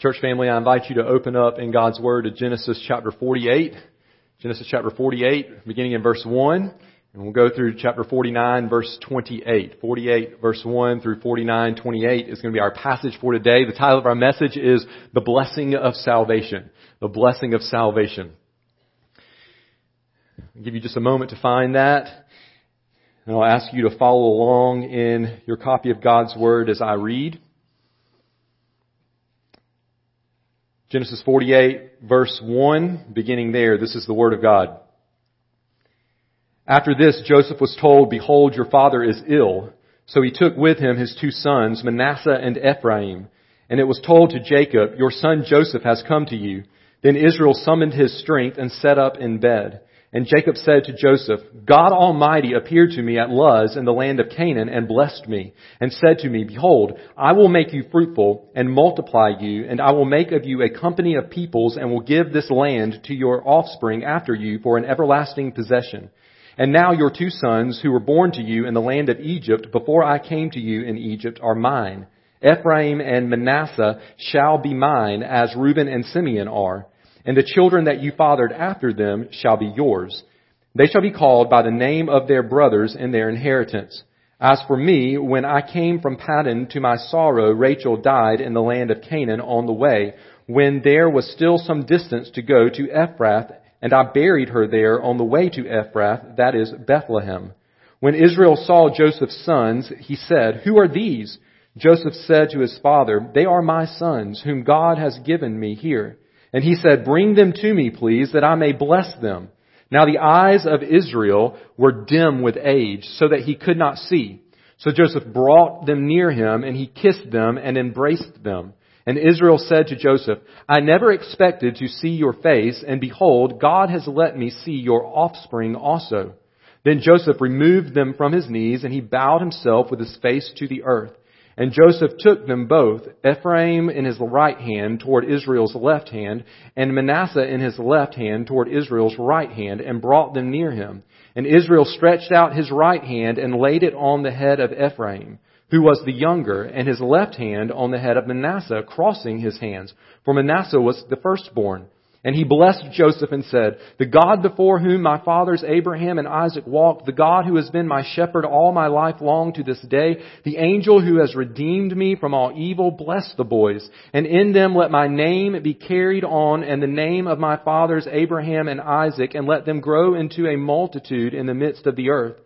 Church family, I invite you to open up in God's Word to Genesis chapter 48. Genesis chapter 48, beginning in verse 1. And we'll go through chapter 49, verse 28. 48, verse 1 through 49, 28 is going to be our passage for today. The title of our message is The Blessing of Salvation. The Blessing of Salvation. I'll give you just a moment to find that. And I'll ask you to follow along in your copy of God's Word as I read. Genesis 48 verse 1, beginning there, this is the Word of God. After this, Joseph was told, behold, your father is ill. So he took with him his two sons, Manasseh and Ephraim. And it was told to Jacob, your son Joseph has come to you. Then Israel summoned his strength and sat up in bed. And Jacob said to Joseph, God Almighty appeared to me at Luz in the land of Canaan and blessed me, and said to me, Behold, I will make you fruitful and multiply you, and I will make of you a company of peoples and will give this land to your offspring after you for an everlasting possession. And now your two sons who were born to you in the land of Egypt before I came to you in Egypt are mine. Ephraim and Manasseh shall be mine as Reuben and Simeon are and the children that you fathered after them shall be yours. They shall be called by the name of their brothers in their inheritance. As for me, when I came from Paddan to my sorrow, Rachel died in the land of Canaan on the way, when there was still some distance to go to Ephrath, and I buried her there on the way to Ephrath, that is Bethlehem. When Israel saw Joseph's sons, he said, Who are these? Joseph said to his father, They are my sons, whom God has given me here. And he said, Bring them to me, please, that I may bless them. Now the eyes of Israel were dim with age, so that he could not see. So Joseph brought them near him, and he kissed them and embraced them. And Israel said to Joseph, I never expected to see your face, and behold, God has let me see your offspring also. Then Joseph removed them from his knees, and he bowed himself with his face to the earth. And Joseph took them both, Ephraim in his right hand toward Israel's left hand, and Manasseh in his left hand toward Israel's right hand, and brought them near him. And Israel stretched out his right hand and laid it on the head of Ephraim, who was the younger, and his left hand on the head of Manasseh, crossing his hands. For Manasseh was the firstborn. And he blessed Joseph and said, The God before whom my fathers Abraham and Isaac walked, the God who has been my shepherd all my life long to this day, the angel who has redeemed me from all evil, bless the boys. And in them let my name be carried on and the name of my fathers Abraham and Isaac, and let them grow into a multitude in the midst of the earth.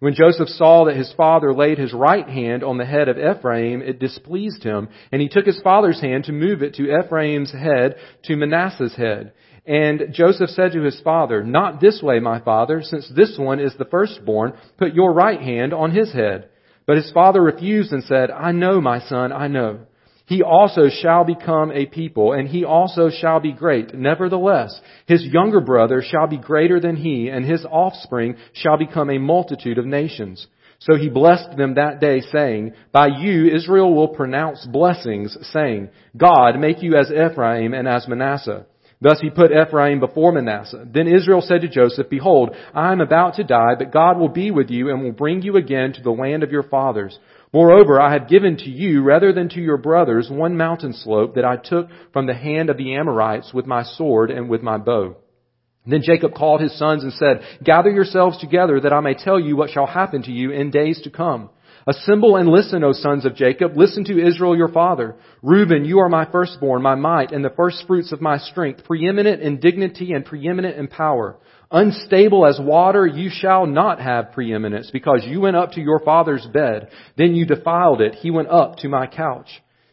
When Joseph saw that his father laid his right hand on the head of Ephraim, it displeased him, and he took his father's hand to move it to Ephraim's head to Manasseh's head. And Joseph said to his father, Not this way, my father, since this one is the firstborn, put your right hand on his head. But his father refused and said, I know, my son, I know. He also shall become a people, and he also shall be great. Nevertheless, his younger brother shall be greater than he, and his offspring shall become a multitude of nations. So he blessed them that day, saying, By you Israel will pronounce blessings, saying, God make you as Ephraim and as Manasseh. Thus he put Ephraim before Manasseh. Then Israel said to Joseph, Behold, I am about to die, but God will be with you and will bring you again to the land of your fathers. Moreover, I have given to you, rather than to your brothers, one mountain slope that I took from the hand of the Amorites with my sword and with my bow. Then Jacob called his sons and said, Gather yourselves together that I may tell you what shall happen to you in days to come. Assemble and listen, O sons of Jacob. Listen to Israel your father. Reuben, you are my firstborn, my might, and the firstfruits of my strength, preeminent in dignity and preeminent in power. Unstable as water, you shall not have preeminence, because you went up to your father's bed. Then you defiled it. He went up to my couch.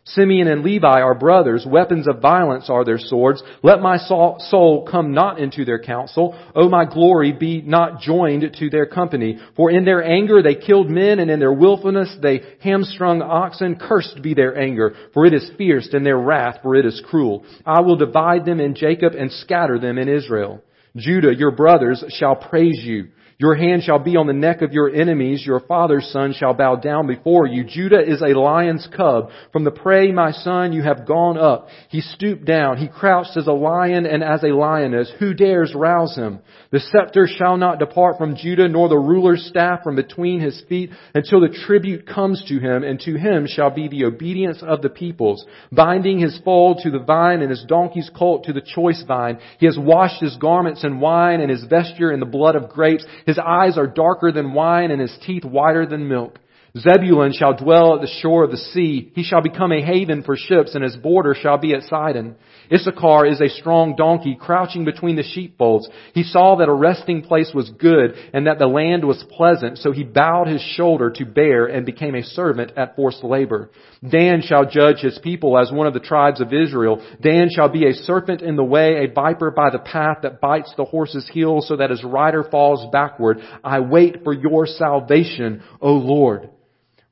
Simeon and Levi are brothers. Weapons of violence are their swords. Let my soul come not into their counsel. O my glory, be not joined to their company. For in their anger they killed men, and in their willfulness they hamstrung oxen. Cursed be their anger, for it is fierce, and their wrath, for it is cruel. I will divide them in Jacob and scatter them in Israel. Judah, your brothers shall praise you. Your hand shall be on the neck of your enemies. Your father's son shall bow down before you. Judah is a lion's cub. From the prey, my son, you have gone up. He stooped down. He crouched as a lion and as a lioness. Who dares rouse him? The scepter shall not depart from Judah, nor the ruler's staff from between his feet, until the tribute comes to him, and to him shall be the obedience of the peoples. Binding his foal to the vine, and his donkey's colt to the choice vine. He has washed his garments in wine, and his vesture in the blood of grapes. His eyes are darker than wine, and his teeth whiter than milk. Zebulun shall dwell at the shore of the sea. He shall become a haven for ships, and his border shall be at Sidon. Issachar is a strong donkey crouching between the sheepfolds. He saw that a resting place was good, and that the land was pleasant, so he bowed his shoulder to bear and became a servant at forced labor. Dan shall judge his people as one of the tribes of Israel. Dan shall be a serpent in the way, a viper by the path that bites the horse's heel so that his rider falls backward. I wait for your salvation, O Lord.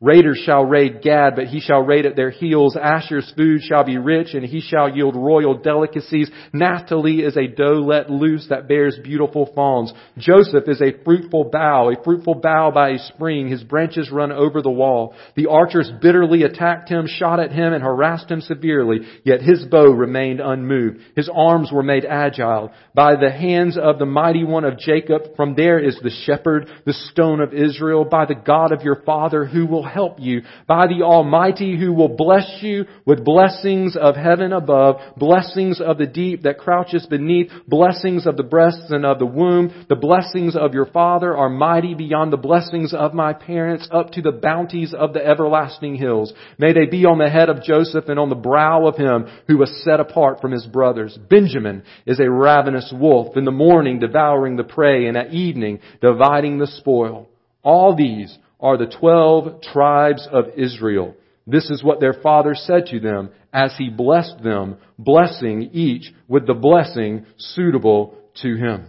Raiders shall raid Gad, but he shall raid at their heels. Asher's food shall be rich, and he shall yield royal delicacies. Naphtali is a doe let loose that bears beautiful fawns. Joseph is a fruitful bough, a fruitful bough by a spring. His branches run over the wall. The archers bitterly attacked him, shot at him, and harassed him severely. Yet his bow remained unmoved. His arms were made agile by the hands of the mighty one of Jacob. From there is the shepherd, the stone of Israel, by the God of your father who will help you by the Almighty who will bless you with blessings of heaven above, blessings of the deep that crouches beneath, blessings of the breasts and of the womb. The blessings of your Father are mighty beyond the blessings of my parents up to the bounties of the everlasting hills. May they be on the head of Joseph and on the brow of him who was set apart from his brothers. Benjamin is a ravenous wolf in the morning devouring the prey and at evening dividing the spoil. All these are the twelve tribes of Israel. This is what their father said to them as he blessed them, blessing each with the blessing suitable to him.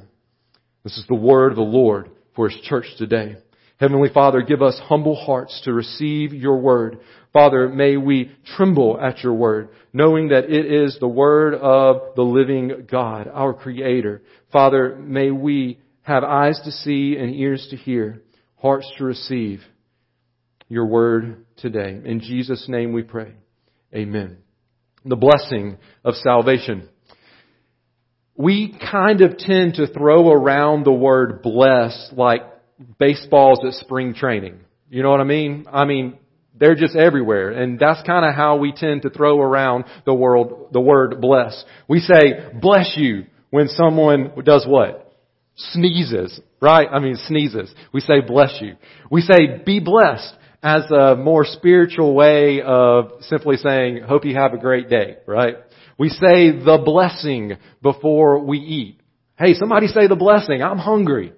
This is the word of the Lord for his church today. Heavenly Father, give us humble hearts to receive your word. Father, may we tremble at your word, knowing that it is the word of the living God, our creator. Father, may we have eyes to see and ears to hear hearts to receive your word today. In Jesus' name we pray. Amen. The blessing of salvation. We kind of tend to throw around the word bless like baseballs at spring training. You know what I mean? I mean, they're just everywhere. And that's kind of how we tend to throw around the world, the word bless. We say, bless you when someone does what? Sneezes right? I mean, sneezes. We say bless you. We say be blessed as a more spiritual way of simply saying, hope you have a great day, right? We say the blessing before we eat. Hey, somebody say the blessing. I'm hungry.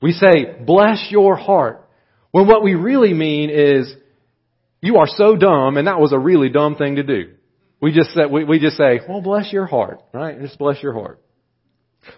We say, bless your heart. When what we really mean is, you are so dumb and that was a really dumb thing to do. We just say, we, we just say, well, bless your heart, right? Just bless your heart.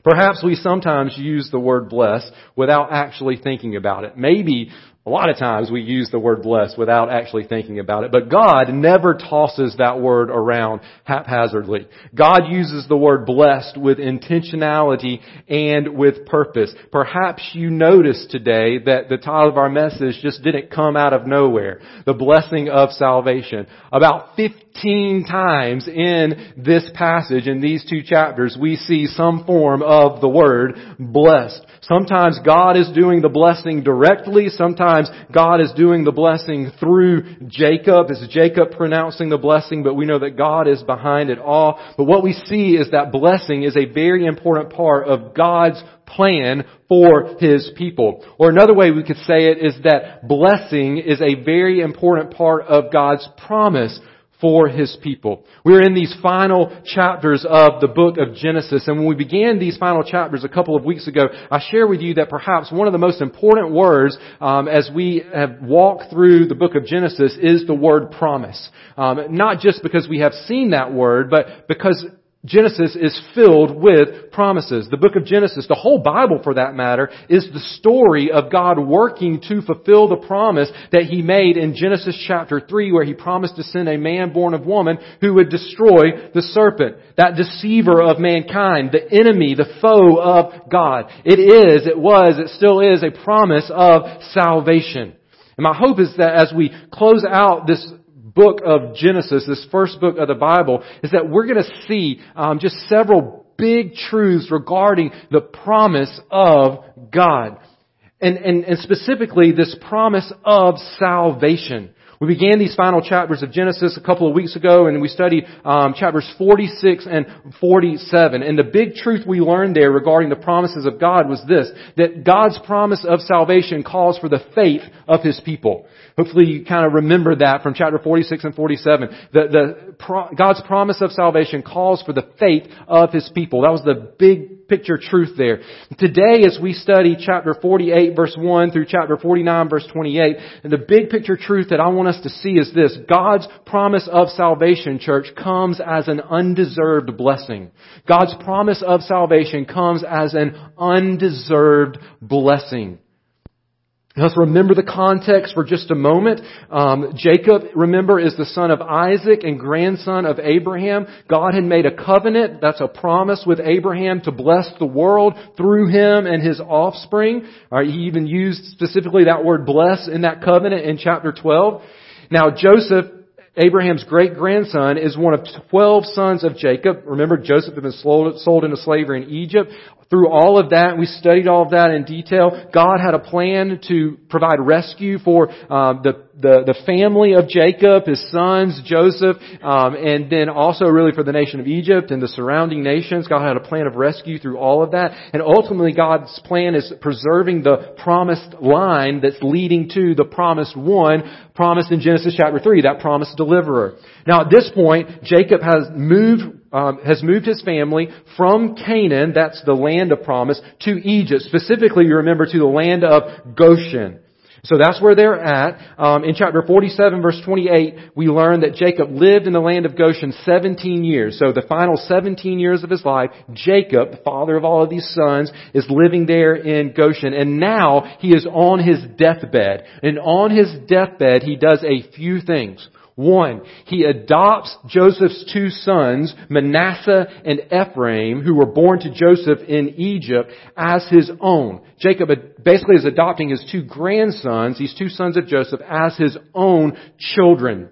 Perhaps we sometimes use the word bless without actually thinking about it. Maybe a lot of times we use the word bless without actually thinking about it, but God never tosses that word around haphazardly. God uses the word blessed with intentionality and with purpose. Perhaps you noticed today that the title of our message just didn't come out of nowhere. The blessing of salvation. About 15 times in this passage, in these two chapters, we see some form of the word blessed. Sometimes God is doing the blessing directly. Sometimes God is doing the blessing through Jacob. It's Jacob pronouncing the blessing, but we know that God is behind it all. But what we see is that blessing is a very important part of God's plan for His people. Or another way we could say it is that blessing is a very important part of God's promise for His people. We're in these final chapters of the book of Genesis, and when we began these final chapters a couple of weeks ago, I share with you that perhaps one of the most important words um, as we have walked through the book of Genesis is the word promise. Um, not just because we have seen that word, but because Genesis is filled with promises. The book of Genesis, the whole Bible for that matter, is the story of God working to fulfill the promise that He made in Genesis chapter 3 where He promised to send a man born of woman who would destroy the serpent, that deceiver of mankind, the enemy, the foe of God. It is, it was, it still is a promise of salvation. And my hope is that as we close out this book of Genesis, this first book of the Bible, is that we're going to see um, just several big truths regarding the promise of God. And, and, and specifically this promise of salvation. We began these final chapters of Genesis a couple of weeks ago, and we studied um, chapters 46 and 47. And the big truth we learned there regarding the promises of God was this: that God's promise of salvation calls for the faith of His people. Hopefully you kind of remember that from chapter 46 and 47. The, the, pro, God's promise of salvation calls for the faith of His people. That was the big picture truth there. Today as we study chapter 48 verse 1 through chapter 49 verse 28, and the big picture truth that I want us to see is this. God's promise of salvation, church, comes as an undeserved blessing. God's promise of salvation comes as an undeserved blessing. Let's remember the context for just a moment. Um, Jacob, remember, is the son of Isaac and grandson of Abraham. God had made a covenant, that's a promise with Abraham to bless the world through him and his offspring. He even used specifically that word bless in that covenant in chapter 12. Now Joseph Abraham's great grandson is one of 12 sons of Jacob. Remember, Joseph had been sold into slavery in Egypt. Through all of that, we studied all of that in detail. God had a plan to provide rescue for um, the, the, the family of Jacob, his sons, Joseph, um, and then also really for the nation of Egypt and the surrounding nations. God had a plan of rescue through all of that. And ultimately, God's plan is preserving the promised line that's leading to the promised one, promised in Genesis chapter 3, that promised deliverer. Now at this point, Jacob has moved um, has moved his family from Canaan, that's the land of promise, to Egypt. Specifically, you remember, to the land of Goshen. So that's where they're at. Um, in chapter 47, verse 28, we learn that Jacob lived in the land of Goshen 17 years. So the final 17 years of his life, Jacob, the father of all of these sons, is living there in Goshen. And now he is on his deathbed. And on his deathbed, he does a few things. One, he adopts Joseph's two sons, Manasseh and Ephraim, who were born to Joseph in Egypt, as his own. Jacob basically is adopting his two grandsons, these two sons of Joseph, as his own children.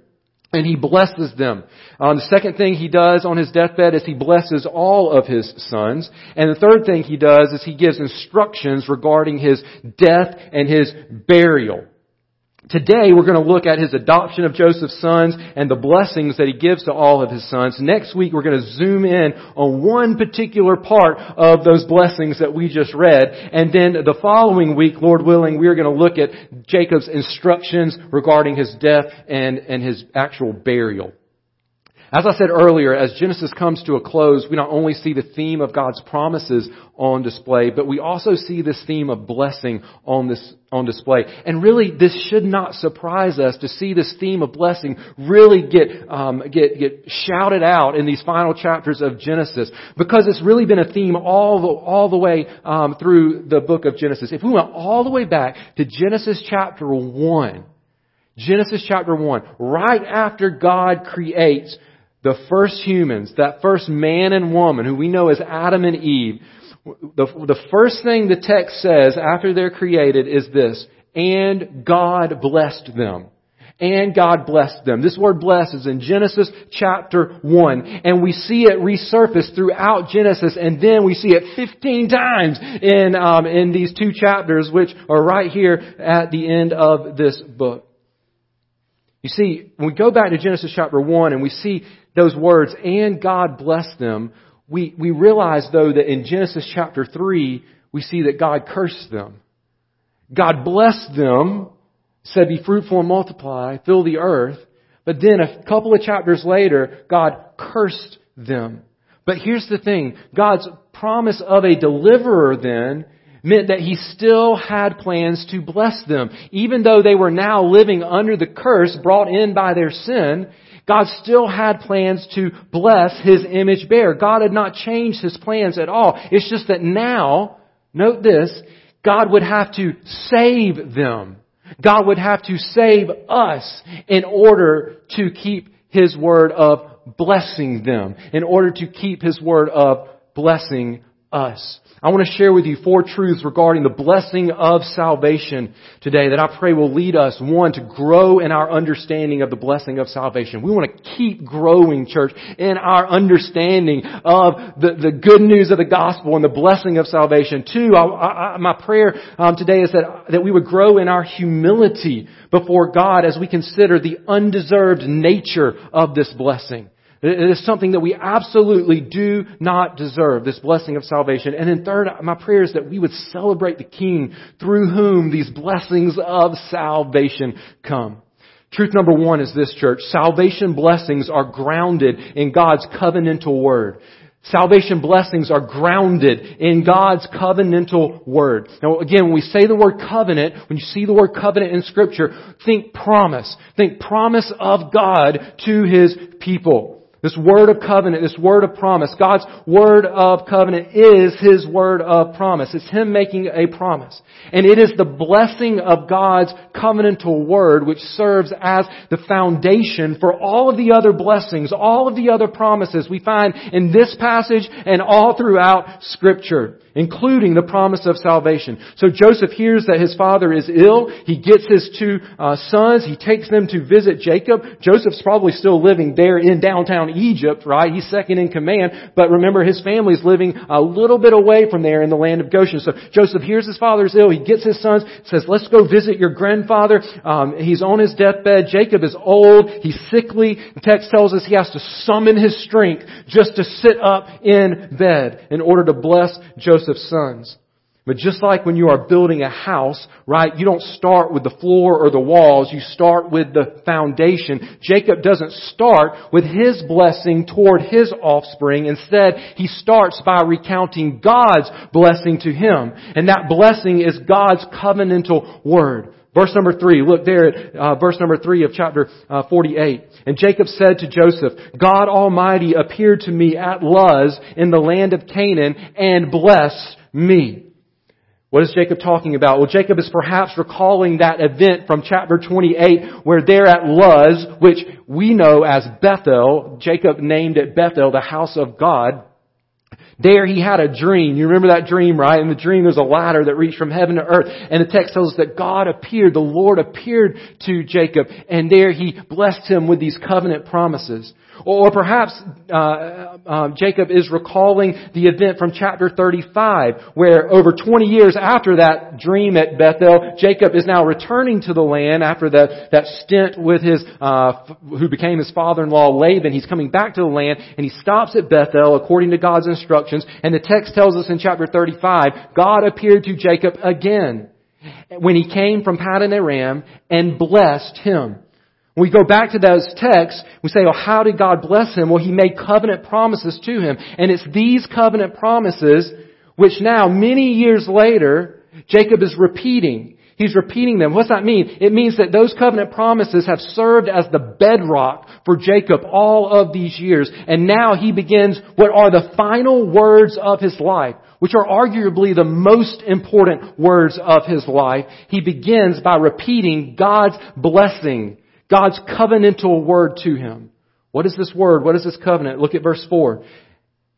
And he blesses them. Uh, the second thing he does on his deathbed is he blesses all of his sons. And the third thing he does is he gives instructions regarding his death and his burial. Today we're going to look at his adoption of Joseph's sons and the blessings that he gives to all of his sons. Next week we're going to zoom in on one particular part of those blessings that we just read. And then the following week, Lord willing, we are going to look at Jacob's instructions regarding his death and, and his actual burial. As I said earlier, as Genesis comes to a close, we not only see the theme of God's promises on display, but we also see this theme of blessing on this, on display. And really, this should not surprise us to see this theme of blessing really get, um, get, get shouted out in these final chapters of Genesis, because it's really been a theme all the, all the way, um, through the book of Genesis. If we went all the way back to Genesis chapter 1, Genesis chapter 1, right after God creates the first humans, that first man and woman who we know as Adam and Eve, the, the first thing the text says after they're created is this, and God blessed them. And God blessed them. This word bless is in Genesis chapter 1. And we see it resurface throughout Genesis and then we see it 15 times in, um, in these two chapters which are right here at the end of this book. You see, when we go back to Genesis chapter 1 and we see those words, and God blessed them, we, we realize though that in Genesis chapter 3, we see that God cursed them. God blessed them, said be fruitful and multiply, fill the earth, but then a couple of chapters later, God cursed them. But here's the thing, God's promise of a deliverer then meant that he still had plans to bless them. Even though they were now living under the curse brought in by their sin, God still had plans to bless His image bearer. God had not changed His plans at all. It's just that now, note this, God would have to save them. God would have to save us in order to keep His word of blessing them, in order to keep His word of blessing us. I want to share with you four truths regarding the blessing of salvation today that I pray will lead us, one, to grow in our understanding of the blessing of salvation. We want to keep growing, church, in our understanding of the, the good news of the gospel and the blessing of salvation. Two, I, I, my prayer um, today is that, that we would grow in our humility before God as we consider the undeserved nature of this blessing. It is something that we absolutely do not deserve, this blessing of salvation. And then third, my prayer is that we would celebrate the King through whom these blessings of salvation come. Truth number one is this, church. Salvation blessings are grounded in God's covenantal word. Salvation blessings are grounded in God's covenantal word. Now again, when we say the word covenant, when you see the word covenant in scripture, think promise. Think promise of God to His people. This word of covenant, this word of promise, God's word of covenant is His word of promise. It's Him making a promise. And it is the blessing of God's covenantal word which serves as the foundation for all of the other blessings, all of the other promises we find in this passage and all throughout scripture including the promise of salvation. So Joseph hears that his father is ill. He gets his two uh, sons. He takes them to visit Jacob. Joseph's probably still living there in downtown Egypt, right? He's second in command. But remember, his family's living a little bit away from there in the land of Goshen. So Joseph hears his father's ill. He gets his sons, says, let's go visit your grandfather. Um, he's on his deathbed. Jacob is old. He's sickly. The text tells us he has to summon his strength just to sit up in bed in order to bless Joseph of sons. But just like when you are building a house, right, you don't start with the floor or the walls, you start with the foundation. Jacob doesn't start with his blessing toward his offspring. Instead, he starts by recounting God's blessing to him. And that blessing is God's covenantal word. Verse number three, look there at uh, verse number three of chapter uh, 48. And Jacob said to Joseph, God Almighty appeared to me at Luz in the land of Canaan and blessed me. What is Jacob talking about? Well, Jacob is perhaps recalling that event from chapter 28 where there at Luz, which we know as Bethel, Jacob named it Bethel, the house of God, there he had a dream. You remember that dream, right? In the dream there's a ladder that reached from heaven to earth. And the text tells us that God appeared, the Lord appeared to Jacob, and there he blessed him with these covenant promises. Or perhaps uh, uh, Jacob is recalling the event from chapter 35, where over 20 years after that dream at Bethel, Jacob is now returning to the land after that, that stint with his, uh, who became his father-in-law Laban. He's coming back to the land, and he stops at Bethel according to God's instructions. And the text tells us in chapter 35, God appeared to Jacob again when he came from Paddan Aram and blessed him. When we go back to those texts, we say, well, how did God bless him? Well, he made covenant promises to him. And it's these covenant promises which now, many years later, Jacob is repeating. He's repeating them. What's that mean? It means that those covenant promises have served as the bedrock for Jacob all of these years. And now he begins what are the final words of his life, which are arguably the most important words of his life. He begins by repeating God's blessing God's covenantal word to him. What is this word? What is this covenant? Look at verse 4.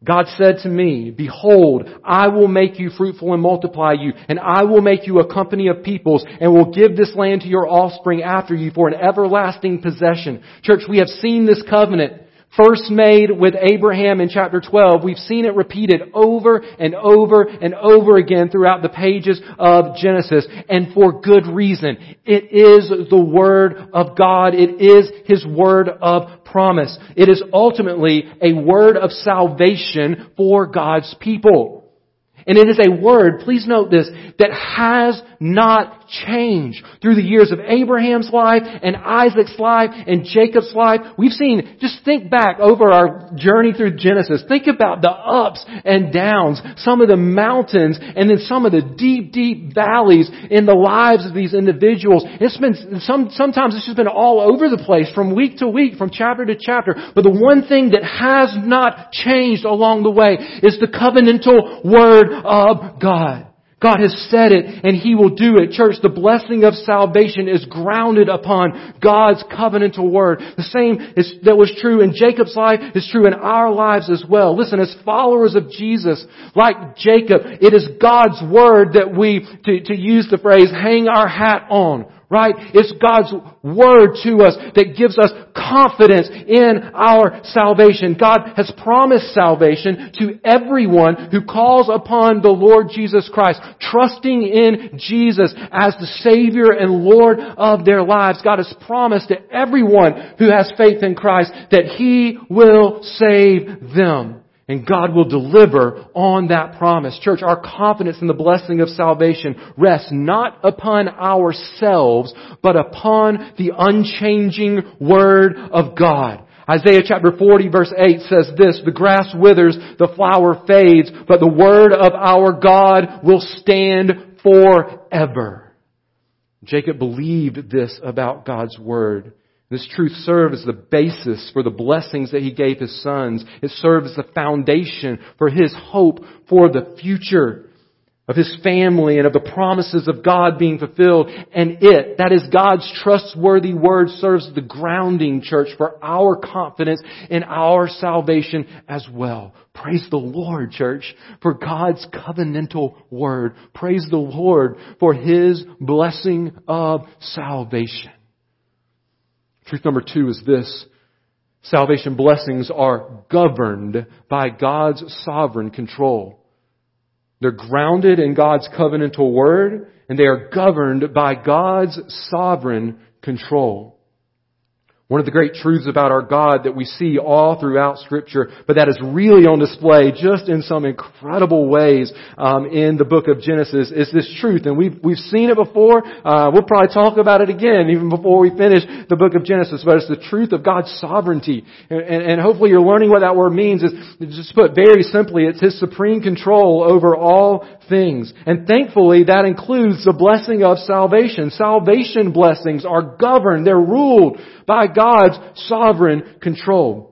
God said to me, Behold, I will make you fruitful and multiply you, and I will make you a company of peoples, and will give this land to your offspring after you for an everlasting possession. Church, we have seen this covenant first made with Abraham in chapter 12, we've seen it repeated over and over and over again throughout the pages of Genesis, and for good reason. It is the Word of God. It is His Word of promise. It is ultimately a word of salvation for God's people. And it is a word, please note this, that has not change. Through the years of Abraham's life and Isaac's life and Jacob's life, we've seen, just think back over our journey through Genesis. Think about the ups and downs, some of the mountains, and then some of the deep, deep valleys in the lives of these individuals. It's been, some, sometimes it's just been all over the place from week to week, from chapter to chapter. But the one thing that has not changed along the way is the covenantal word of God. God has said it and He will do it. Church, the blessing of salvation is grounded upon God's covenantal word. The same is, that was true in Jacob's life is true in our lives as well. Listen, as followers of Jesus, like Jacob, it is God's word that we, to, to use the phrase, hang our hat on right? It's God's word to us that gives us confidence in our salvation. God has promised salvation to everyone who calls upon the Lord Jesus Christ, trusting in Jesus as the Savior and Lord of their lives. God has promised to everyone who has faith in Christ that He will save them. And God will deliver on that promise. Church, our confidence in the blessing of salvation rests not upon ourselves, but upon the unchanging Word of God. Isaiah chapter 40 verse 8 says this, the grass withers, the flower fades, but the Word of our God will stand forever. Jacob believed this about God's Word. This truth served as the basis for the blessings that he gave his sons. It served as the foundation for his hope for the future of his family and of the promises of God being fulfilled. And it, that is God's trustworthy word, serves the grounding, church, for our confidence in our salvation as well. Praise the Lord, church, for God's covenantal word. Praise the Lord for his blessing of salvation. Truth number two is this. Salvation blessings are governed by God's sovereign control. They're grounded in God's covenantal word, and they are governed by God's sovereign control. One of the great truths about our God that we see all throughout Scripture, but that is really on display just in some incredible ways um, in the book of Genesis, is this truth. And we've we've seen it before. Uh, we'll probably talk about it again even before we finish the book of Genesis. But it's the truth of God's sovereignty, and, and, and hopefully you're learning what that word means. Is just put very simply, it's His supreme control over all things. And thankfully, that includes the blessing of salvation. Salvation blessings are governed; they're ruled by God's sovereign control.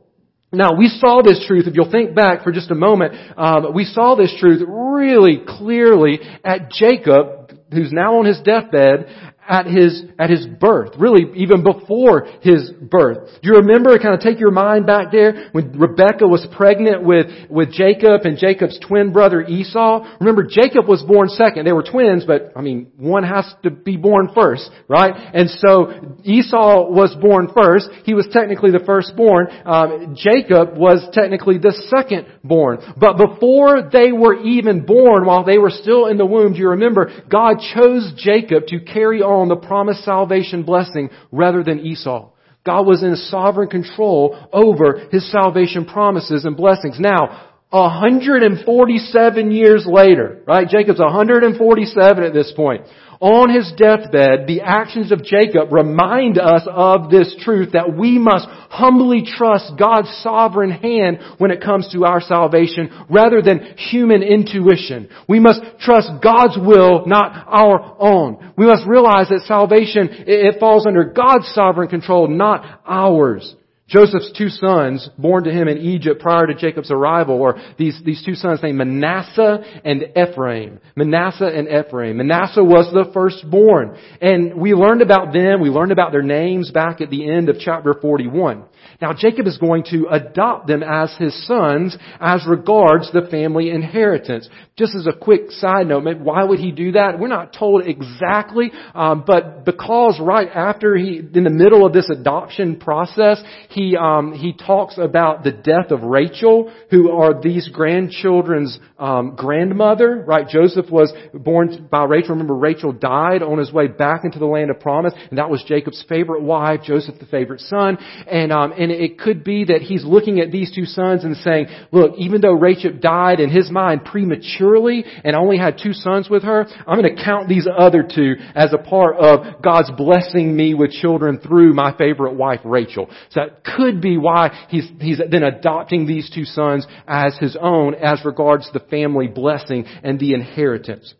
Now, we saw this truth, if you'll think back for just a moment, um, we saw this truth really clearly at Jacob, who's now on his deathbed, at his, at his birth. Really, even before his birth. Do you remember, kind of take your mind back there, when Rebecca was pregnant with, with Jacob and Jacob's twin brother Esau? Remember, Jacob was born second. They were twins, but, I mean, one has to be born first, right? And so, Esau was born first. He was technically the firstborn. Um, Jacob was technically the second born. But before they were even born, while they were still in the womb, do you remember, God chose Jacob to carry on on the promised salvation blessing rather than Esau. God was in sovereign control over His salvation promises and blessings. Now, 147 years later, right? Jacob's 147 at this point on his deathbed, the actions of Jacob remind us of this truth that we must humbly trust God's sovereign hand when it comes to our salvation rather than human intuition. We must trust God's will, not our own. We must realize that salvation, it falls under God's sovereign control, not ours. Joseph's two sons, born to him in Egypt prior to Jacob's arrival, or these, these two sons named Manasseh and Ephraim. Manasseh and Ephraim. Manasseh was the firstborn. And we learned about them, we learned about their names back at the end of chapter 41. Now Jacob is going to adopt them as his sons as regards the family inheritance. Just as a quick side note, why would he do that? We're not told exactly, um, but because right after he, in the middle of this adoption process, he um, he talks about the death of Rachel, who are these grandchildren's um, grandmother. Right, Joseph was born by Rachel. Remember, Rachel died on his way back into the land of promise, and that was Jacob's favorite wife, Joseph the favorite son, and um, and and it could be that he's looking at these two sons and saying, look, even though Rachel died in his mind prematurely and only had two sons with her, I'm going to count these other two as a part of God's blessing me with children through my favorite wife, Rachel. So that could be why he's, he's then adopting these two sons as his own as regards the family blessing and the inheritance.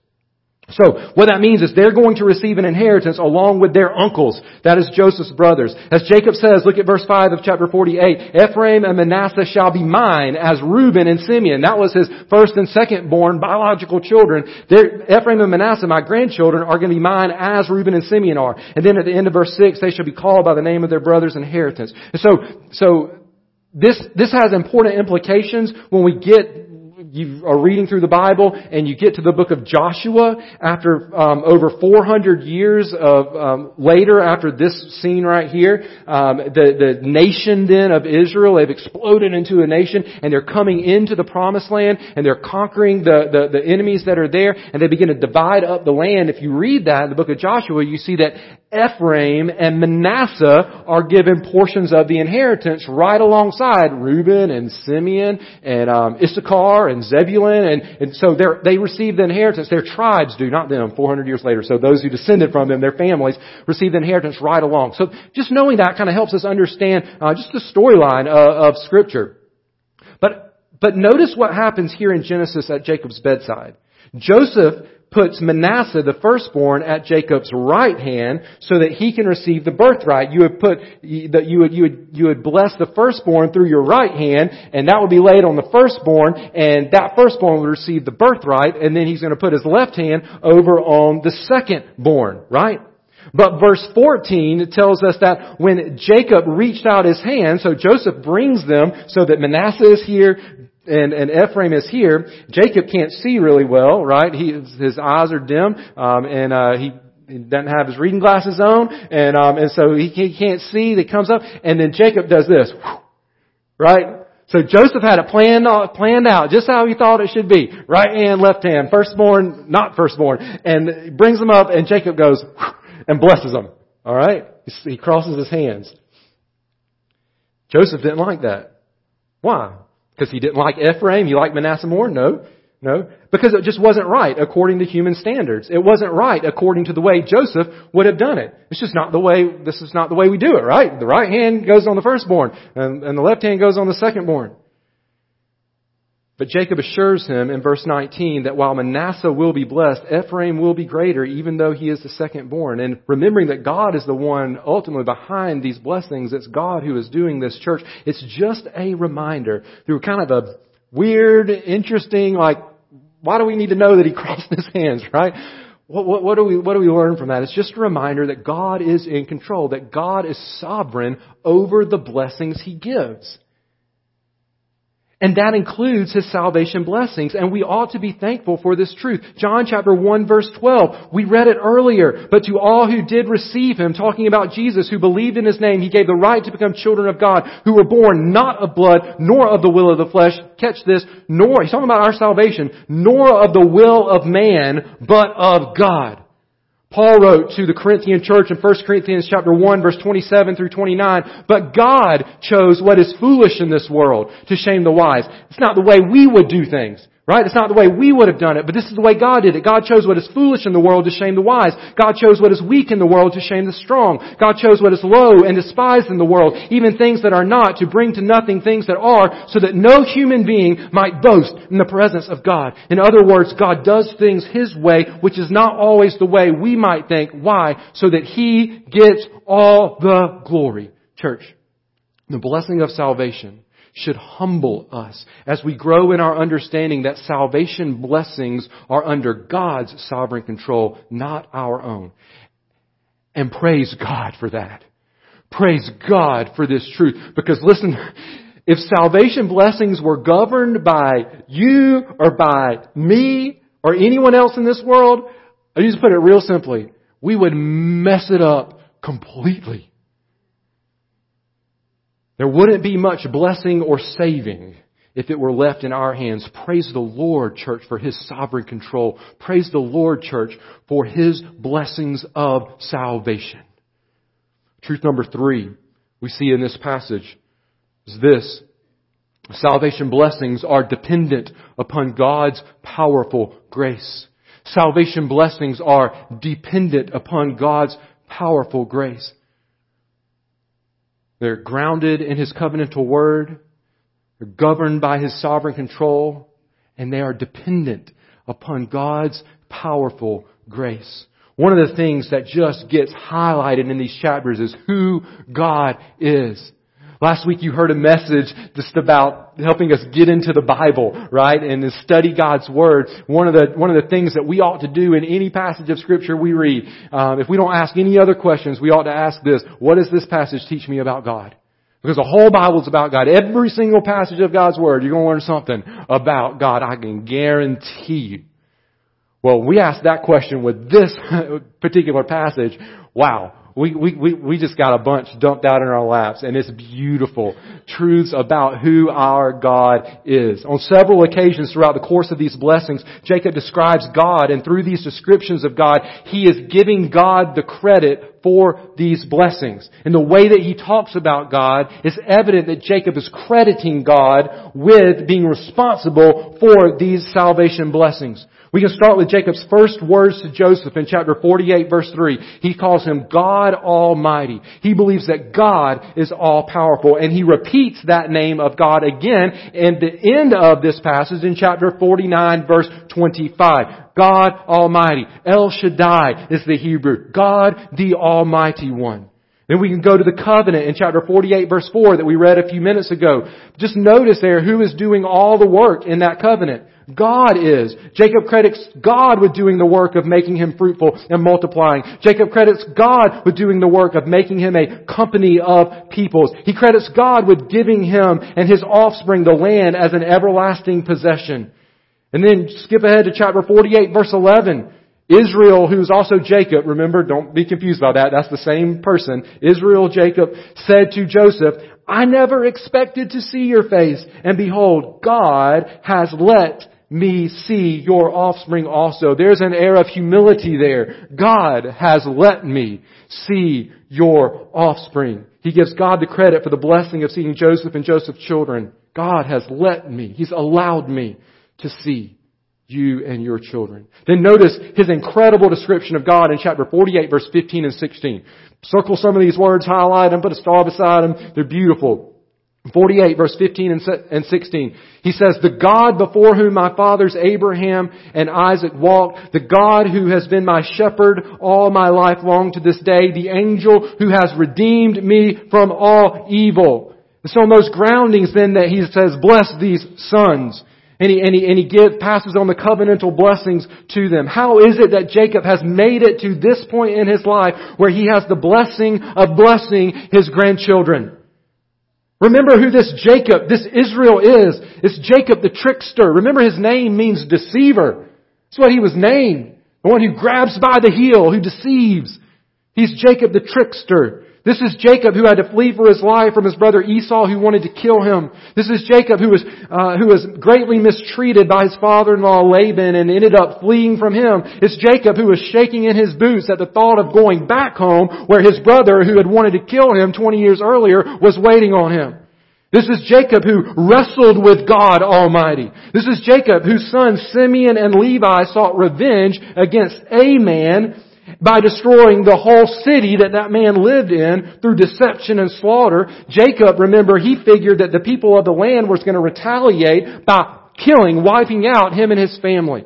So, what that means is they're going to receive an inheritance along with their uncles. That is Joseph's brothers. As Jacob says, look at verse 5 of chapter 48, Ephraim and Manasseh shall be mine as Reuben and Simeon. That was his first and second born biological children. They're, Ephraim and Manasseh, my grandchildren, are going to be mine as Reuben and Simeon are. And then at the end of verse 6, they shall be called by the name of their brother's inheritance. And so, so, this, this has important implications when we get you are reading through the Bible and you get to the book of Joshua after um, over 400 years of um, later after this scene right here, um, the the nation then of Israel they've exploded into a nation and they're coming into the promised land and they're conquering the, the the enemies that are there and they begin to divide up the land. If you read that in the book of Joshua, you see that Ephraim and Manasseh are given portions of the inheritance right alongside Reuben and Simeon and um, Issachar and Zebulun, and, and so they receive the inheritance. Their tribes do, not them, 400 years later. So those who descended from them, their families, receive the inheritance right along. So just knowing that kind of helps us understand uh, just the storyline of, of Scripture. But but notice what happens here in Genesis at Jacob's bedside. Joseph puts Manasseh, the firstborn, at Jacob's right hand so that he can receive the birthright. You would put, that you would, you would, you would bless the firstborn through your right hand and that would be laid on the firstborn and that firstborn would receive the birthright and then he's going to put his left hand over on the secondborn, right? But verse 14 tells us that when Jacob reached out his hand, so Joseph brings them so that Manasseh is here, and, and Ephraim is here. Jacob can't see really well, right? He, his eyes are dim, um, and uh, he he doesn't have his reading glasses on, and um, and so he, can't see. That comes up, and then Jacob does this, right? So Joseph had it planned planned out, just how he thought it should be. Right hand, left hand, firstborn, not firstborn, and brings them up, and Jacob goes and blesses them. All right, he crosses his hands. Joseph didn't like that. Why? Because he didn't like Ephraim, he liked Manasseh more? No. No. Because it just wasn't right according to human standards. It wasn't right according to the way Joseph would have done it. It's just not the way, this is not the way we do it, right? The right hand goes on the firstborn, and, and the left hand goes on the secondborn. But Jacob assures him in verse 19 that while Manasseh will be blessed, Ephraim will be greater even though he is the second born. And remembering that God is the one ultimately behind these blessings, it's God who is doing this church. It's just a reminder through kind of a weird, interesting, like, why do we need to know that he crossed his hands, right? What, what, what, do we, what do we learn from that? It's just a reminder that God is in control, that God is sovereign over the blessings he gives. And that includes His salvation blessings. And we ought to be thankful for this truth. John chapter 1 verse 12. We read it earlier. But to all who did receive Him, talking about Jesus, who believed in His name, He gave the right to become children of God, who were born not of blood, nor of the will of the flesh. Catch this. Nor, He's talking about our salvation, nor of the will of man, but of God. Paul wrote to the Corinthian church in 1 Corinthians chapter 1 verse 27 through 29, but God chose what is foolish in this world to shame the wise. It's not the way we would do things. Right? It's not the way we would have done it, but this is the way God did it. God chose what is foolish in the world to shame the wise. God chose what is weak in the world to shame the strong. God chose what is low and despised in the world, even things that are not, to bring to nothing things that are, so that no human being might boast in the presence of God. In other words, God does things His way, which is not always the way we might think. Why? So that He gets all the glory. Church, the blessing of salvation should humble us as we grow in our understanding that salvation blessings are under God's sovereign control, not our own. And praise God for that. Praise God for this truth. Because listen, if salvation blessings were governed by you or by me or anyone else in this world, I just put it real simply, we would mess it up completely. There wouldn't be much blessing or saving if it were left in our hands. Praise the Lord, church, for His sovereign control. Praise the Lord, church, for His blessings of salvation. Truth number three we see in this passage. is this. Salvation blessings are dependent upon God's powerful grace. Salvation blessings are dependent upon God's powerful grace. They're grounded in His covenantal word. They're governed by His sovereign control. And they are dependent upon God's powerful grace. One of the things that just gets highlighted in these chapters is who God is. Last week you heard a message just about helping us get into the Bible, right? And to study God's Word. One of the, one of the things that we ought to do in any passage of Scripture we read, um, if we don't ask any other questions, we ought to ask this, what does this passage teach me about God? Because the whole Bible is about God. Every single passage of God's Word, you're going to learn something about God. I can guarantee you. Well, we ask that question with this particular passage. Wow we, we, we, just got a bunch dumped out in our laps and it's beautiful. Truths about who our God is. On several occasions throughout the course of these blessings, Jacob describes God and through these descriptions of God, he is giving God the credit for these blessings. And the way that he talks about God is evident that Jacob is crediting God with being responsible for these salvation blessings. We can start with Jacob's first words to Joseph in chapter 48 verse 3. He calls him God Almighty. He believes that God is all powerful and he repeats that name of God again in the end of this passage in chapter 49 verse 25. God Almighty. El Shaddai is the Hebrew. God the Almighty One. Then we can go to the covenant in chapter 48 verse 4 that we read a few minutes ago. Just notice there who is doing all the work in that covenant. God is. Jacob credits God with doing the work of making him fruitful and multiplying. Jacob credits God with doing the work of making him a company of peoples. He credits God with giving him and his offspring the land as an everlasting possession. And then skip ahead to chapter 48 verse 11. Israel, who's also Jacob, remember, don't be confused by that, that's the same person. Israel, Jacob, said to Joseph, I never expected to see your face, and behold, God has let me see your offspring also. There's an air of humility there. God has let me see your offspring. He gives God the credit for the blessing of seeing Joseph and Joseph's children. God has let me. He's allowed me to see you and your children. Then notice his incredible description of God in chapter 48 verse 15 and 16. Circle some of these words, highlight them, put a star beside them. They're beautiful. 48 verse 15 and 16. He says, the God before whom my fathers Abraham and Isaac walked, the God who has been my shepherd all my life long to this day, the angel who has redeemed me from all evil. So those groundings then that he says, bless these sons. And he, and he, and he give, passes on the covenantal blessings to them. How is it that Jacob has made it to this point in his life where he has the blessing of blessing his grandchildren? Remember who this Jacob, this Israel is. It's Jacob the trickster. Remember his name means deceiver. That's what he was named. The one who grabs by the heel, who deceives. He's Jacob the trickster. This is Jacob who had to flee for his life from his brother Esau who wanted to kill him. This is Jacob who was, uh, who was greatly mistreated by his father-in-law Laban and ended up fleeing from him. It's Jacob who was shaking in his boots at the thought of going back home where his brother who had wanted to kill him 20 years earlier was waiting on him. This is Jacob who wrestled with God Almighty. This is Jacob whose sons Simeon and Levi sought revenge against a man by destroying the whole city that that man lived in through deception and slaughter. Jacob, remember, he figured that the people of the land was going to retaliate by killing, wiping out him and his family.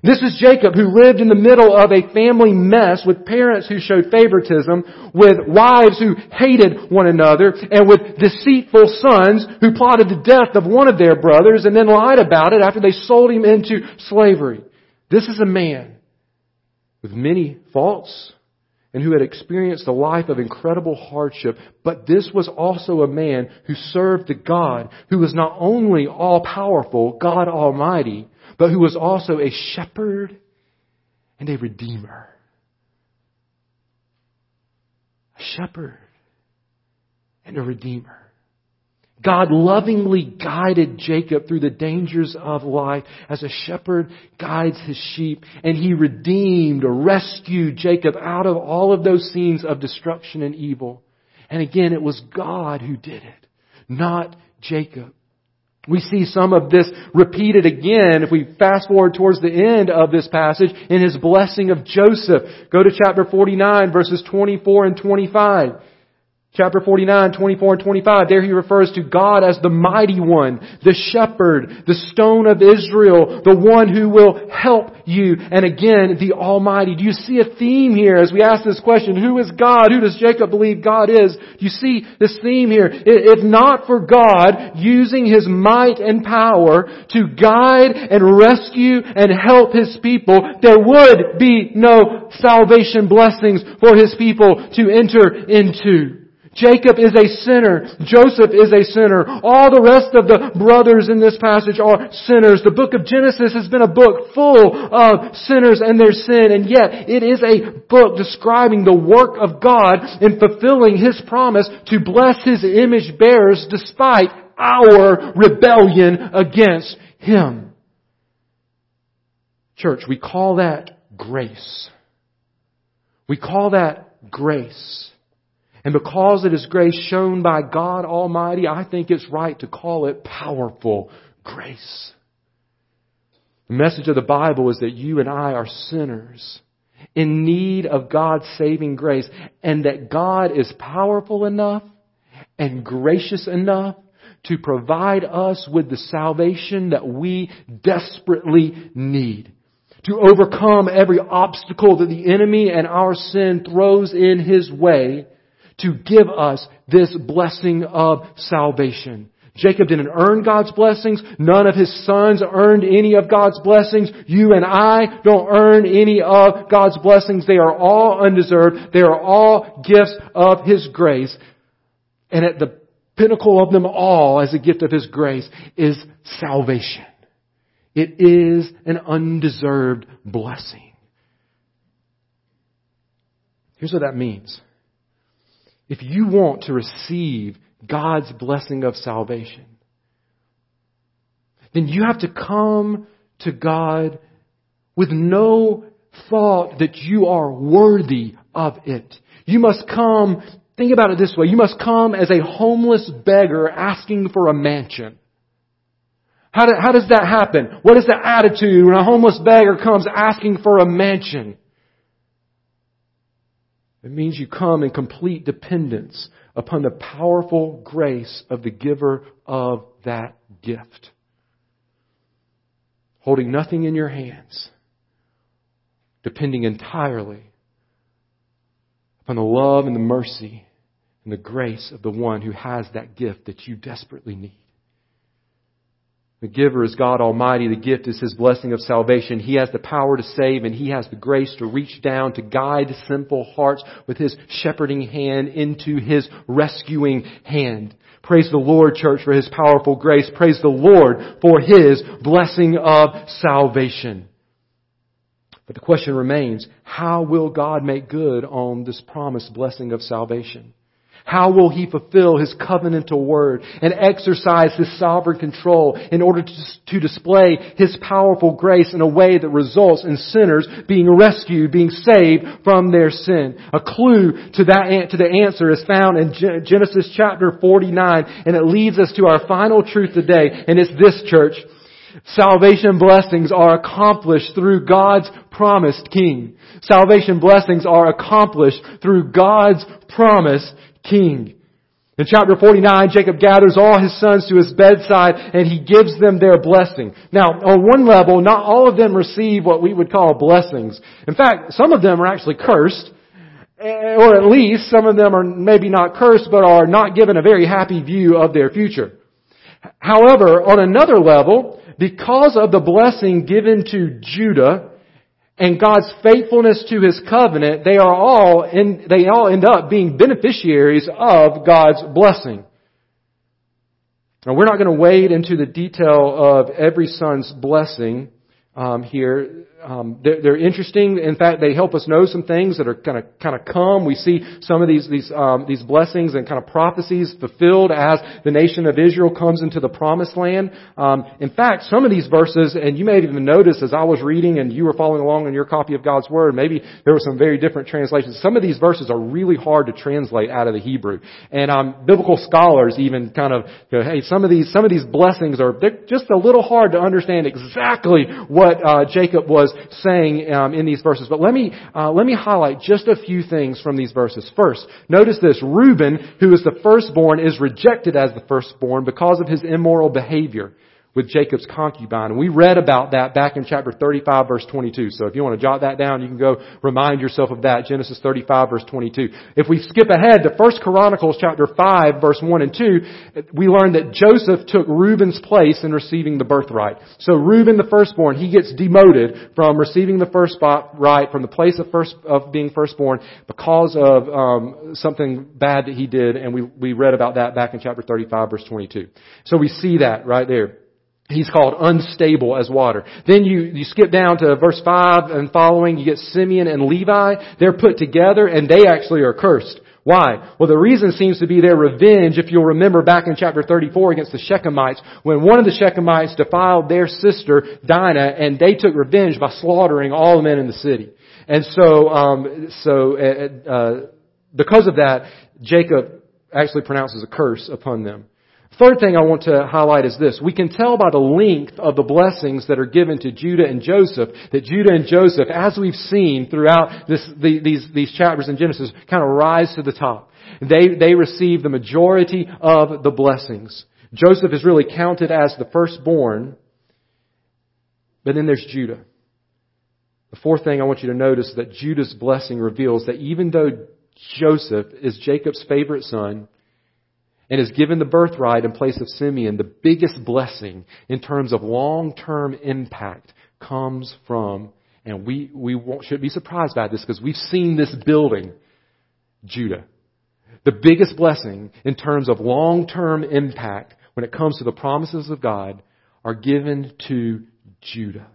This is Jacob who lived in the middle of a family mess with parents who showed favoritism, with wives who hated one another, and with deceitful sons who plotted the death of one of their brothers and then lied about it after they sold him into slavery. This is a man with many faults and who had experienced a life of incredible hardship. But this was also a man who served the God who was not only all powerful, God Almighty, but who was also a shepherd and a redeemer. A shepherd and a redeemer. God lovingly guided Jacob through the dangers of life as a shepherd guides his sheep. And he redeemed or rescued Jacob out of all of those scenes of destruction and evil. And again, it was God who did it. not Jacob. We see some of this repeated again if we fast forward towards the end of this passage in his blessing of Joseph. Go to chapter 49 verses 24 and 25. Chapter 49, 24 and 25, there he refers to God as the mighty one, the shepherd, the stone of Israel, the one who will help you, and again, the Almighty. Do you see a theme here as we ask this question, who is God? Who does Jacob believe God is? Do you see this theme here? If not for God using His might and power to guide and rescue and help His people, there would be no salvation blessings for His people to enter into. Jacob is a sinner. Joseph is a sinner. All the rest of the brothers in this passage are sinners. The book of Genesis has been a book full of sinners and their sin, and yet it is a book describing the work of God in fulfilling His promise to bless His image bearers despite our rebellion against Him. Church, we call that grace. We call that grace. And because it is grace shown by God Almighty, I think it's right to call it powerful grace. The message of the Bible is that you and I are sinners in need of God's saving grace and that God is powerful enough and gracious enough to provide us with the salvation that we desperately need. To overcome every obstacle that the enemy and our sin throws in his way to give us this blessing of salvation. Jacob didn't earn God's blessings. None of his sons earned any of God's blessings. You and I don't earn any of God's blessings. They are all undeserved. They are all gifts of His grace. And at the pinnacle of them all as a gift of His grace is salvation. It is an undeserved blessing. Here's what that means. If you want to receive God's blessing of salvation, then you have to come to God with no thought that you are worthy of it. You must come, think about it this way, you must come as a homeless beggar asking for a mansion. How, do, how does that happen? What is the attitude when a homeless beggar comes asking for a mansion? It means you come in complete dependence upon the powerful grace of the giver of that gift. Holding nothing in your hands, depending entirely upon the love and the mercy and the grace of the one who has that gift that you desperately need. The giver is God Almighty. The gift is His blessing of salvation. He has the power to save and He has the grace to reach down to guide simple hearts with His shepherding hand into His rescuing hand. Praise the Lord, church, for His powerful grace. Praise the Lord for His blessing of salvation. But the question remains, how will God make good on this promised blessing of salvation? How will he fulfill his covenantal word and exercise his sovereign control in order to, to, display his powerful grace in a way that results in sinners being rescued, being saved from their sin? A clue to that, to the answer is found in Genesis chapter 49 and it leads us to our final truth today and it's this church. Salvation blessings are accomplished through God's promised King. Salvation blessings are accomplished through God's promised king. In chapter 49, Jacob gathers all his sons to his bedside and he gives them their blessing. Now, on one level, not all of them receive what we would call blessings. In fact, some of them are actually cursed, eh, or at least some of them are maybe not cursed, but are not given a very happy view of their future. However, on another level, because of the blessing given to Judah, and God's faithfulness to His covenant, they are all, in, they all end up being beneficiaries of God's blessing. Now we're not going to wade into the detail of every son's blessing um, here. Um, they're, they're, interesting. In fact, they help us know some things that are kind of kind of come. We see some of these these um, these blessings and kind of prophecies fulfilled as the nation of Israel comes into the promised land. Um, in fact, some of these verses, and you may have even noticed as I was reading and you were following along in your copy of God's Word, maybe there were some very different translations. Some of these verses are really hard to translate out of the Hebrew, and um, biblical scholars even kind of go, "Hey, some of these some of these blessings are they're just a little hard to understand exactly what uh, Jacob was saying um, in these verses. But let me uh, let me highlight just a few things from these verses. First, notice this: Reuben, who is the firstborn, is rejected as the firstborn because of his immoral behavior with Jacob's concubine. And we read about that back in chapter 35 verse 22. So if you want to jot that down, you can go remind yourself of that. Genesis 35 verse 22. If we skip ahead to 1 Chronicles chapter 5 verse 1 and 2, we learn that Joseph took Reuben's place in receiving the birthright. So Reuben the firstborn, he gets demoted from receiving the first from the place of first, of being firstborn because of um, something bad that he did and we, we read about that back in chapter 35 verse 22. So we see that right there. He's called unstable as water. Then you, you skip down to verse 5 and following, you get Simeon and Levi. They're put together and they actually are cursed. Why? Well, the reason seems to be their revenge, if you'll remember back in chapter 34 against the Shechemites, when one of the Shechemites defiled their sister, Dinah, and they took revenge by slaughtering all the men in the city. And so, um, so, uh, uh, because of that, Jacob actually pronounces a curse upon them. Third thing I want to highlight is this. We can tell by the length of the blessings that are given to Judah and Joseph that Judah and Joseph, as we've seen throughout this, these, these chapters in Genesis, kind of rise to the top. They, they receive the majority of the blessings. Joseph is really counted as the firstborn, but then there's Judah. The fourth thing I want you to notice is that Judah's blessing reveals that even though Joseph is Jacob's favorite son, and is given the birthright in place of Simeon, the biggest blessing in terms of long-term impact comes from, and we, we shouldn't be surprised by this because we've seen this building, Judah. The biggest blessing in terms of long-term impact when it comes to the promises of God are given to Judah.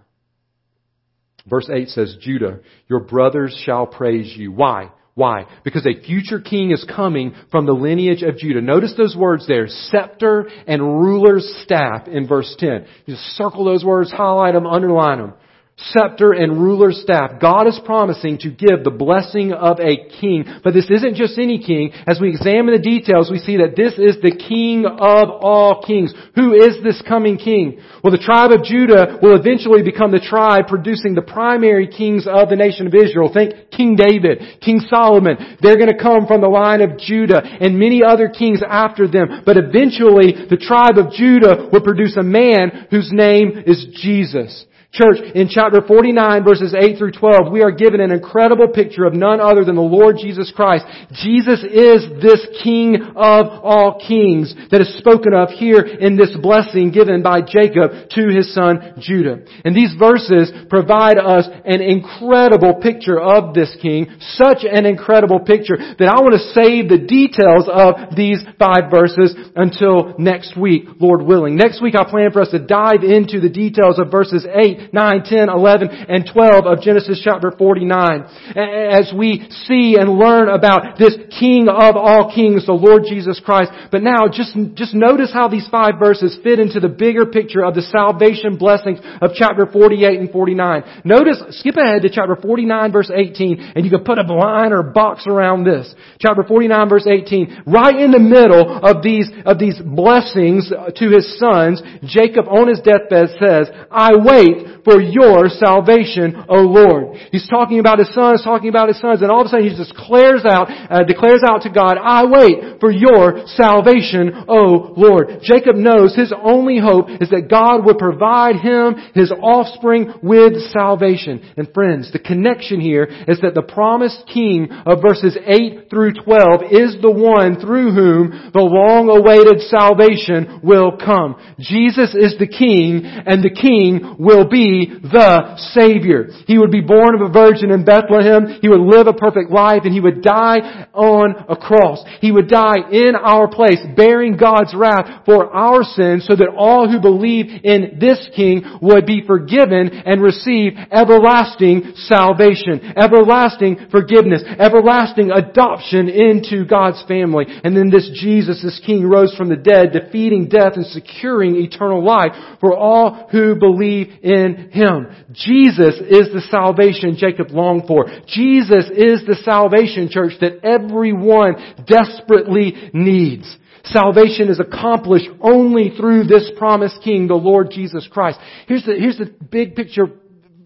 Verse 8 says, Judah, your brothers shall praise you. Why? Why? Because a future king is coming from the lineage of Judah. Notice those words there, scepter and ruler's staff in verse 10. You just circle those words, highlight them, underline them scepter and ruler's staff. God is promising to give the blessing of a king. But this isn't just any king. As we examine the details, we see that this is the king of all kings. Who is this coming king? Well, the tribe of Judah will eventually become the tribe producing the primary kings of the nation of Israel. Think King David, King Solomon. They're going to come from the line of Judah and many other kings after them. But eventually, the tribe of Judah will produce a man whose name is Jesus. Church, in chapter 49 verses 8 through 12, we are given an incredible picture of none other than the Lord Jesus Christ. Jesus is this King of all kings that is spoken of here in this blessing given by Jacob to his son Judah. And these verses provide us an incredible picture of this King, such an incredible picture that I want to save the details of these five verses until next week, Lord willing. Next week I plan for us to dive into the details of verses 8 9, 10, 11, and 12 of Genesis chapter 49. As we see and learn about this King of all kings, the Lord Jesus Christ. But now, just, just notice how these five verses fit into the bigger picture of the salvation blessings of chapter 48 and 49. Notice, skip ahead to chapter 49 verse 18, and you can put a line or box around this. Chapter 49 verse 18, right in the middle of these, of these blessings to his sons, Jacob on his deathbed says, I wait for your salvation, O Lord. He's talking about his sons, talking about his sons, and all of a sudden he just declares out, uh, declares out to God, I wait for your salvation, O Lord. Jacob knows his only hope is that God would provide him, his offspring, with salvation. And friends, the connection here is that the promised king of verses 8 through 12 is the one through whom the long-awaited salvation will come. Jesus is the king, and the king will be the Savior. He would be born of a virgin in Bethlehem. He would live a perfect life and He would die on a cross. He would die in our place, bearing God's wrath for our sins so that all who believe in this King would be forgiven and receive everlasting salvation, everlasting forgiveness, everlasting adoption into God's family. And then this Jesus, this King rose from the dead, defeating death and securing eternal life for all who believe in Him. Jesus is the salvation Jacob longed for. Jesus is the salvation, church, that everyone desperately needs. Salvation is accomplished only through this promised King, the Lord Jesus Christ. Here's the, here's the big picture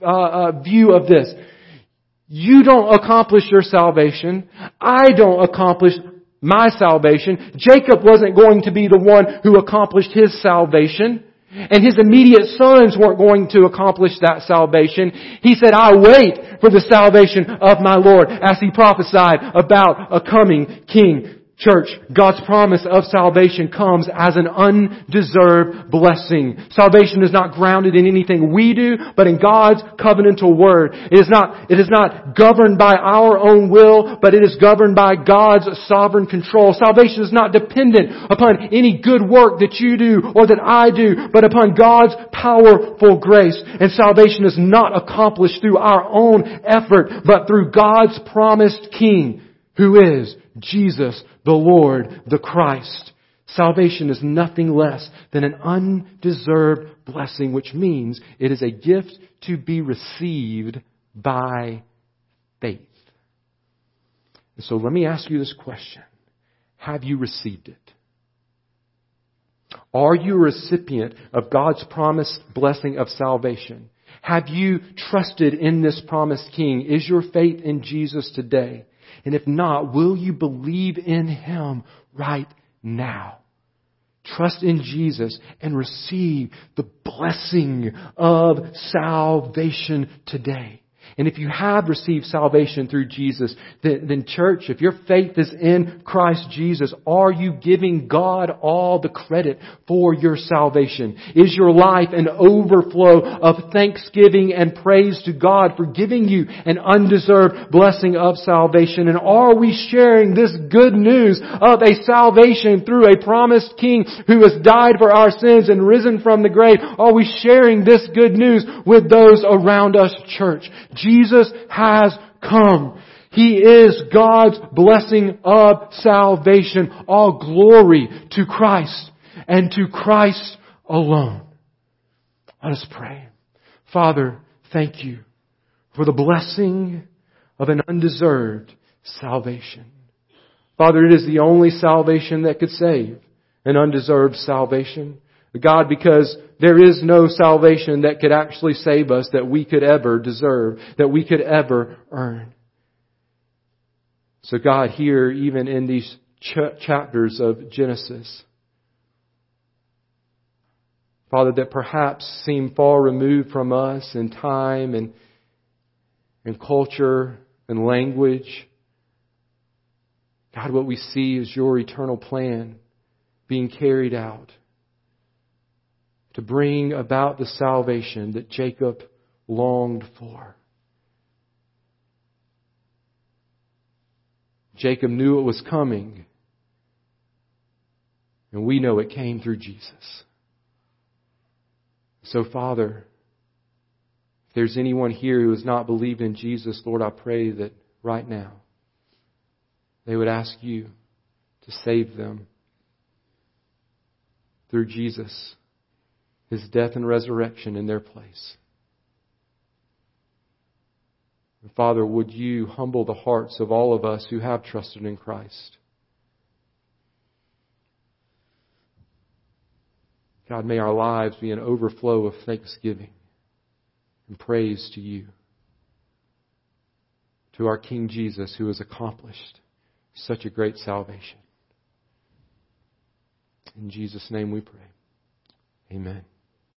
uh, uh, view of this. You don't accomplish your salvation. I don't accomplish my salvation. Jacob wasn't going to be the one who accomplished his salvation. And his immediate sons weren't going to accomplish that salvation. He said, I wait for the salvation of my Lord as he prophesied about a coming king. Church, God's promise of salvation comes as an undeserved blessing. Salvation is not grounded in anything we do, but in God's covenantal word. It is not, it is not governed by our own will, but it is governed by God's sovereign control. Salvation is not dependent upon any good work that you do or that I do, but upon God's powerful grace. And salvation is not accomplished through our own effort, but through God's promised King, who is Jesus the Lord, the Christ. Salvation is nothing less than an undeserved blessing, which means it is a gift to be received by faith. And so let me ask you this question. Have you received it? Are you a recipient of God's promised blessing of salvation? Have you trusted in this promised King? Is your faith in Jesus today? And if not, will you believe in Him right now? Trust in Jesus and receive the blessing of salvation today. And if you have received salvation through Jesus, then, then, church, if your faith is in Christ Jesus, are you giving God all the credit for your salvation? Is your life an overflow of thanksgiving and praise to God for giving you an undeserved blessing of salvation? And are we sharing this good news of a salvation through a promised King who has died for our sins and risen from the grave? Are we sharing this good news with those around us, church? Jesus has come. He is God's blessing of salvation. All glory to Christ and to Christ alone. Let us pray. Father, thank you for the blessing of an undeserved salvation. Father, it is the only salvation that could save an undeserved salvation. God, because there is no salvation that could actually save us that we could ever deserve, that we could ever earn. So God, here, even in these ch- chapters of Genesis, Father, that perhaps seem far removed from us in time and, and culture and language, God, what we see is your eternal plan being carried out to bring about the salvation that Jacob longed for. Jacob knew it was coming, and we know it came through Jesus. So, Father, if there's anyone here who has not believed in Jesus, Lord, I pray that right now they would ask you to save them through Jesus his death and resurrection in their place. And Father, would you humble the hearts of all of us who have trusted in Christ? God, may our lives be an overflow of thanksgiving and praise to you, to our King Jesus who has accomplished such a great salvation. In Jesus' name we pray. Amen.